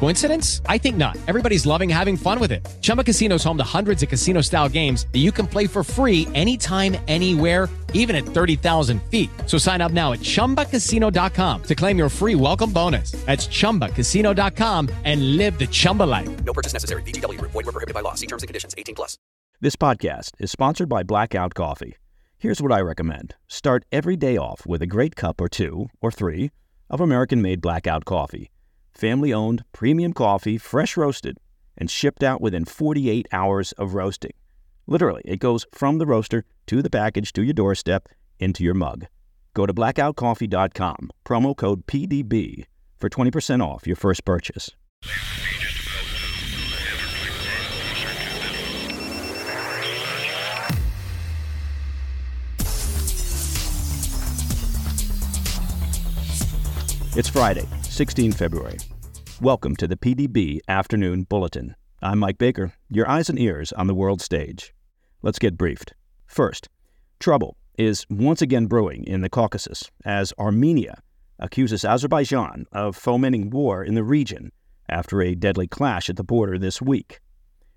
Coincidence? I think not. Everybody's loving having fun with it. Chumba Casino is home to hundreds of casino style games that you can play for free anytime, anywhere, even at 30,000 feet. So sign up now at chumbacasino.com to claim your free welcome bonus. That's chumbacasino.com and live the Chumba life. No purchase necessary. VGW Group. Void were prohibited by law. See terms and conditions. 18 plus. This podcast is sponsored by Blackout Coffee. Here's what I recommend. Start every day off with a great cup or two or three of American-made Blackout Coffee. Family-owned, premium coffee, fresh roasted, and shipped out within 48 hours of roasting. Literally, it goes from the roaster to the package to your doorstep into your mug. Go to blackoutcoffee.com, promo code PDB for 20% off your first purchase. It's Friday, 16 February. Welcome to the PDB Afternoon Bulletin. I'm Mike Baker, your eyes and ears on the world stage. Let's get briefed. First, trouble is once again brewing in the Caucasus as Armenia accuses Azerbaijan of fomenting war in the region after a deadly clash at the border this week.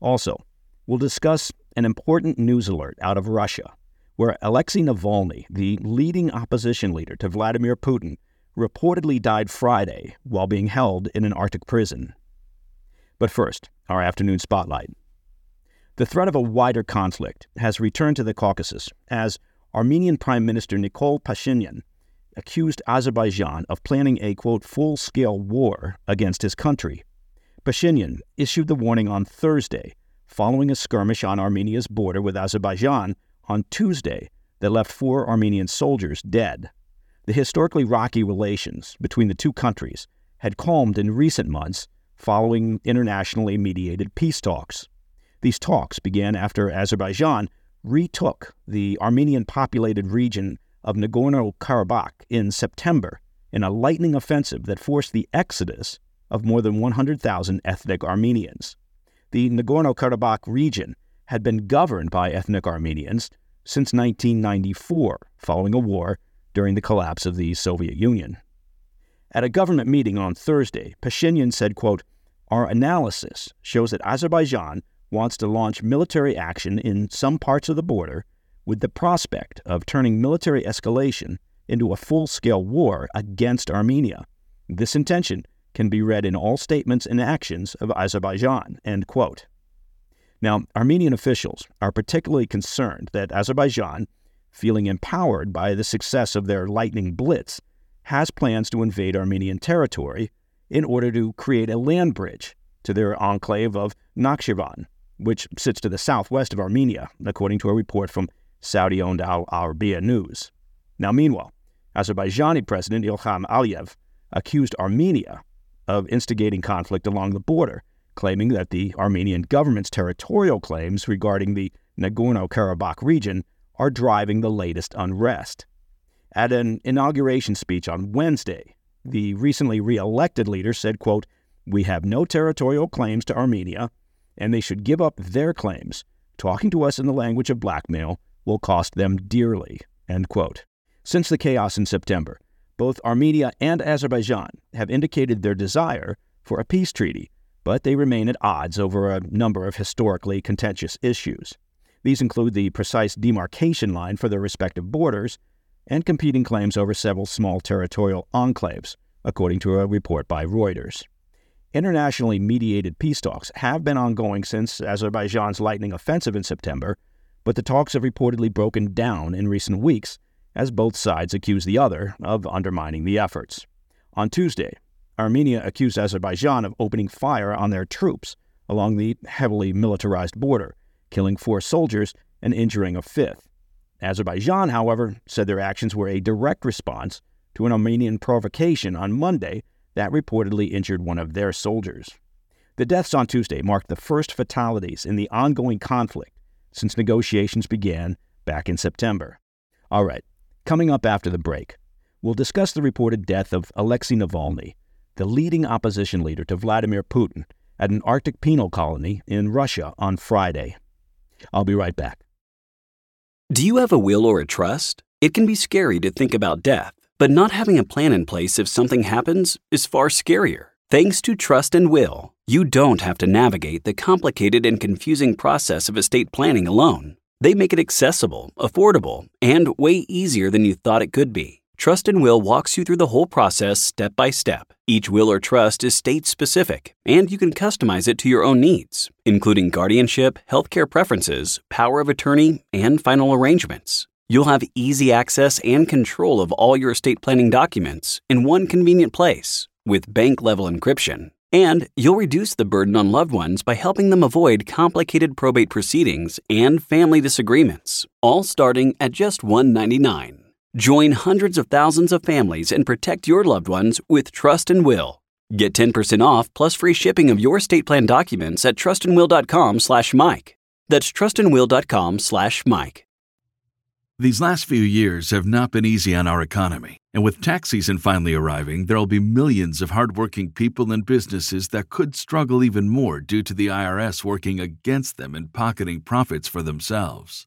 Also, we'll discuss an important news alert out of Russia, where Alexei Navalny, the leading opposition leader to Vladimir Putin, reportedly died Friday while being held in an Arctic prison. But first, our afternoon spotlight. The threat of a wider conflict has returned to the Caucasus as Armenian Prime Minister Nikol Pashinyan accused Azerbaijan of planning a, quote, full scale war against his country. Pashinyan issued the warning on Thursday following a skirmish on Armenia's border with Azerbaijan on Tuesday that left four Armenian soldiers dead. The historically rocky relations between the two countries had calmed in recent months following internationally mediated peace talks. These talks began after Azerbaijan retook the Armenian populated region of Nagorno Karabakh in September in a lightning offensive that forced the exodus of more than 100,000 ethnic Armenians. The Nagorno Karabakh region had been governed by ethnic Armenians since 1994, following a war during the collapse of the Soviet Union. At a government meeting on Thursday, Pashinyan said, quote, Our analysis shows that Azerbaijan wants to launch military action in some parts of the border with the prospect of turning military escalation into a full scale war against Armenia. This intention can be read in all statements and actions of Azerbaijan. End quote. Now, Armenian officials are particularly concerned that Azerbaijan feeling empowered by the success of their lightning blitz, has plans to invade Armenian territory in order to create a land bridge to their enclave of Nakhchivan, which sits to the southwest of Armenia, according to a report from Saudi owned Al Arabiya News. Now, meanwhile, Azerbaijani President Ilham Aliyev accused Armenia of instigating conflict along the border, claiming that the Armenian government's territorial claims regarding the Nagorno Karabakh region are driving the latest unrest. At an inauguration speech on Wednesday, the recently re-elected leader said, quote, "We have no territorial claims to Armenia, and they should give up their claims. Talking to us in the language of blackmail will cost them dearly." End quote. Since the chaos in September, both Armenia and Azerbaijan have indicated their desire for a peace treaty, but they remain at odds over a number of historically contentious issues. These include the precise demarcation line for their respective borders and competing claims over several small territorial enclaves, according to a report by Reuters. Internationally mediated peace talks have been ongoing since Azerbaijan's lightning offensive in September, but the talks have reportedly broken down in recent weeks as both sides accuse the other of undermining the efforts. On Tuesday, Armenia accused Azerbaijan of opening fire on their troops along the heavily militarized border, killing four soldiers and injuring a fifth. Azerbaijan, however, said their actions were a direct response to an Armenian provocation on Monday that reportedly injured one of their soldiers. The deaths on Tuesday marked the first fatalities in the ongoing conflict since negotiations began back in September. All right, coming up after the break, we'll discuss the reported death of Alexei Navalny, the leading opposition leader to Vladimir Putin, at an Arctic penal colony in Russia on Friday. I'll be right back. Do you have a will or a trust? It can be scary to think about death, but not having a plan in place if something happens is far scarier. Thanks to Trust and Will, you don't have to navigate the complicated and confusing process of estate planning alone. They make it accessible, affordable, and way easier than you thought it could be. Trust and Will walks you through the whole process step by step. Each will or trust is state specific, and you can customize it to your own needs, including guardianship, healthcare preferences, power of attorney, and final arrangements. You'll have easy access and control of all your estate planning documents in one convenient place with bank level encryption. And you'll reduce the burden on loved ones by helping them avoid complicated probate proceedings and family disagreements, all starting at just $199. Join hundreds of thousands of families and protect your loved ones with Trust and Will. Get 10% off plus free shipping of your estate plan documents at trustandwill.com slash Mike. That's trustandwill.com slash Mike. These last few years have not been easy on our economy, and with tax season finally arriving, there will be millions of hardworking people and businesses that could struggle even more due to the IRS working against them and pocketing profits for themselves.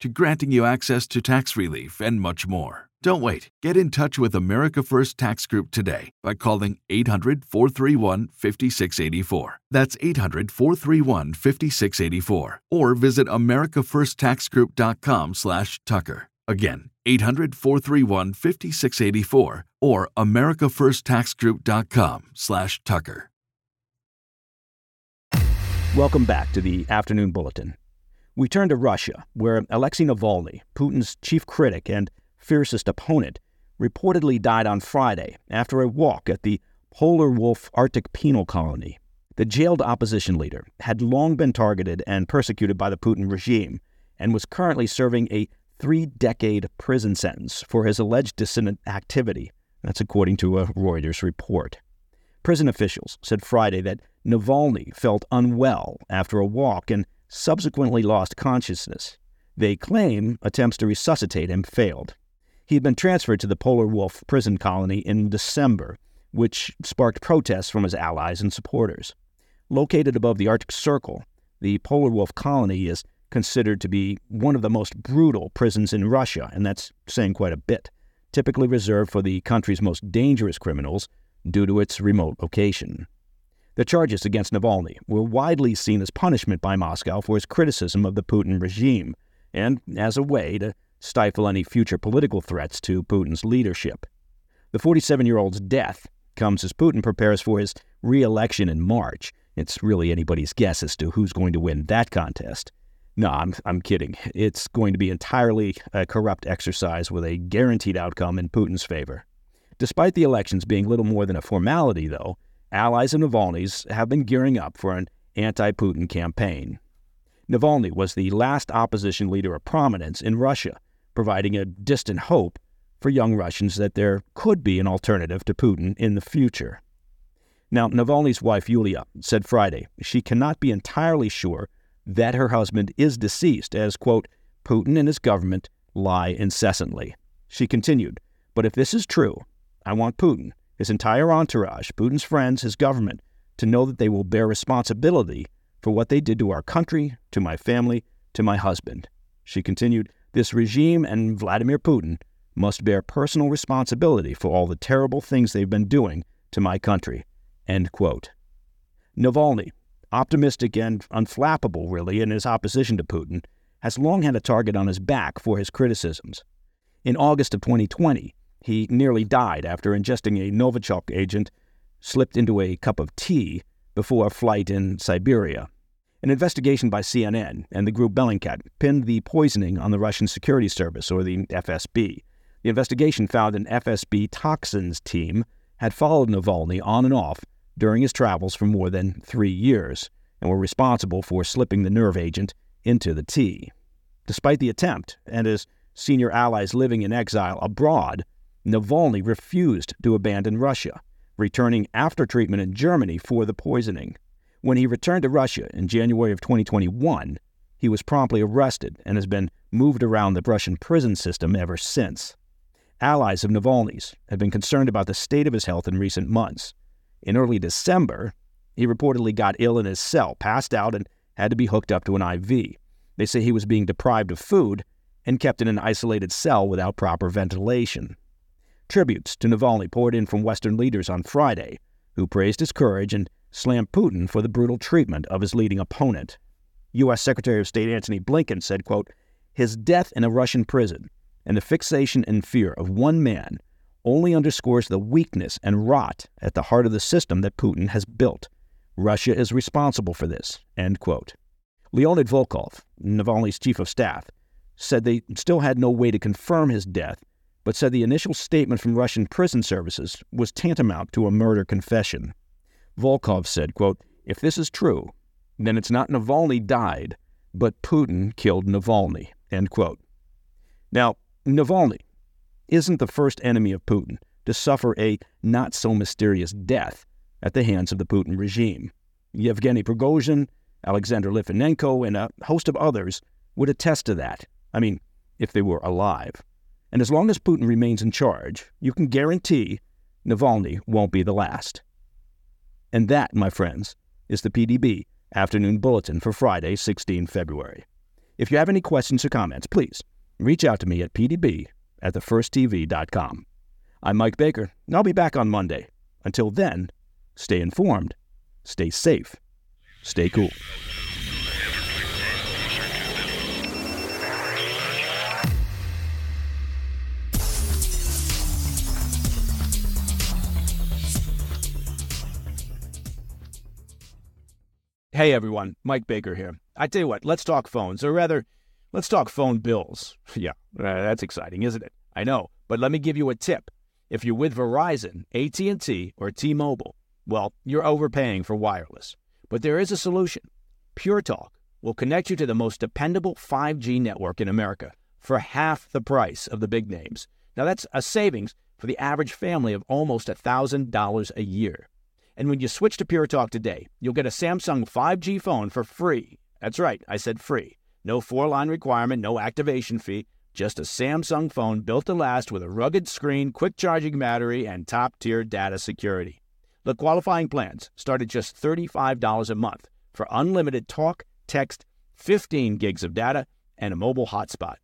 to granting you access to tax relief and much more. Don't wait. Get in touch with America First Tax Group today by calling 800 431 5684. That's 800 431 5684. Or visit AmericaFirstTaxGroup.com slash Tucker. Again, 800 431 5684 or AmericaFirstTaxGroup.com slash Tucker. Welcome back to the Afternoon Bulletin. We turn to Russia, where Alexei Navalny, Putin's chief critic and fiercest opponent, reportedly died on Friday after a walk at the Polar Wolf Arctic Penal Colony. The jailed opposition leader had long been targeted and persecuted by the Putin regime and was currently serving a three decade prison sentence for his alleged dissident activity. That's according to a Reuters report. Prison officials said Friday that Navalny felt unwell after a walk and subsequently lost consciousness. They claim attempts to resuscitate him failed. He had been transferred to the Polar Wolf prison colony in December, which sparked protests from his allies and supporters. Located above the Arctic Circle, the Polar Wolf colony is considered to be one of the most brutal prisons in Russia, and that's saying quite a bit, typically reserved for the country's most dangerous criminals due to its remote location. The charges against Navalny were widely seen as punishment by Moscow for his criticism of the Putin regime and as a way to stifle any future political threats to Putin's leadership. The 47 year old's death comes as Putin prepares for his re election in March. It's really anybody's guess as to who's going to win that contest. No, I'm, I'm kidding. It's going to be entirely a corrupt exercise with a guaranteed outcome in Putin's favor. Despite the elections being little more than a formality, though, allies of Navalny's have been gearing up for an anti Putin campaign. Navalny was the last opposition leader of prominence in Russia providing a distant hope for young Russians that there could be an alternative to Putin in the future. Now, Navalny's wife, Yulia, said Friday she cannot be entirely sure that her husband is deceased, as, quote, Putin and his government lie incessantly. She continued, But if this is true, I want Putin, his entire entourage, Putin's friends, his government, to know that they will bear responsibility for what they did to our country, to my family, to my husband. She continued, this regime and Vladimir Putin must bear personal responsibility for all the terrible things they've been doing to my country. End quote. Navalny, optimistic and unflappable, really, in his opposition to Putin, has long had a target on his back for his criticisms. In August of 2020, he nearly died after ingesting a Novichok agent slipped into a cup of tea before a flight in Siberia. An investigation by CNN and the group Bellingcat pinned the poisoning on the Russian Security Service, or the FSB. The investigation found an FSB toxins team had followed Navalny on and off during his travels for more than three years and were responsible for slipping the nerve agent into the tea. Despite the attempt, and his senior allies living in exile abroad, Navalny refused to abandon Russia, returning after treatment in Germany for the poisoning. When he returned to Russia in January of 2021, he was promptly arrested and has been moved around the Russian prison system ever since. Allies of Navalny's have been concerned about the state of his health in recent months. In early December, he reportedly got ill in his cell, passed out, and had to be hooked up to an IV. They say he was being deprived of food and kept in an isolated cell without proper ventilation. Tributes to Navalny poured in from Western leaders on Friday, who praised his courage and slammed Putin for the brutal treatment of his leading opponent. U.S. Secretary of State Antony Blinken said, quote, His death in a Russian prison and the fixation and fear of one man only underscores the weakness and rot at the heart of the system that Putin has built. Russia is responsible for this, end quote. Leonid Volkov, Navalny's chief of staff, said they still had no way to confirm his death, but said the initial statement from Russian prison services was tantamount to a murder confession. Volkov said, quote, If this is true, then it's not Navalny died, but Putin killed Navalny, end quote. Now, Navalny isn't the first enemy of Putin to suffer a not so mysterious death at the hands of the Putin regime. Yevgeny Prigozhin, Alexander Litvinenko, and a host of others would attest to that. I mean, if they were alive. And as long as Putin remains in charge, you can guarantee Navalny won't be the last. And that, my friends, is the PDB Afternoon Bulletin for Friday, 16 February. If you have any questions or comments, please reach out to me at pdb at thefirsttv.com. I'm Mike Baker, and I'll be back on Monday. Until then, stay informed, stay safe, stay cool. Hey everyone, Mike Baker here. I tell you what, let's talk phones, or rather, let's talk phone bills. yeah, uh, that's exciting, isn't it? I know, but let me give you a tip. If you're with Verizon, AT&T, or T-Mobile, well, you're overpaying for wireless. But there is a solution. Pure Talk will connect you to the most dependable 5G network in America for half the price of the big names. Now that's a savings for the average family of almost $1,000 a year. And when you switch to Pure Talk today, you'll get a Samsung 5G phone for free. That's right, I said free. No four line requirement, no activation fee, just a Samsung phone built to last with a rugged screen, quick charging battery, and top tier data security. The qualifying plans start at just $35 a month for unlimited talk, text, 15 gigs of data, and a mobile hotspot.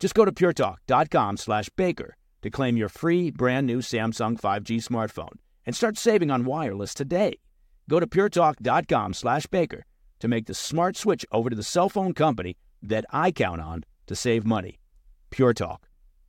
Just go to puretalk.com slash baker to claim your free brand new Samsung 5G smartphone and start saving on wireless today. Go to puretalk.com slash baker to make the smart switch over to the cell phone company that I count on to save money. Pure Talk.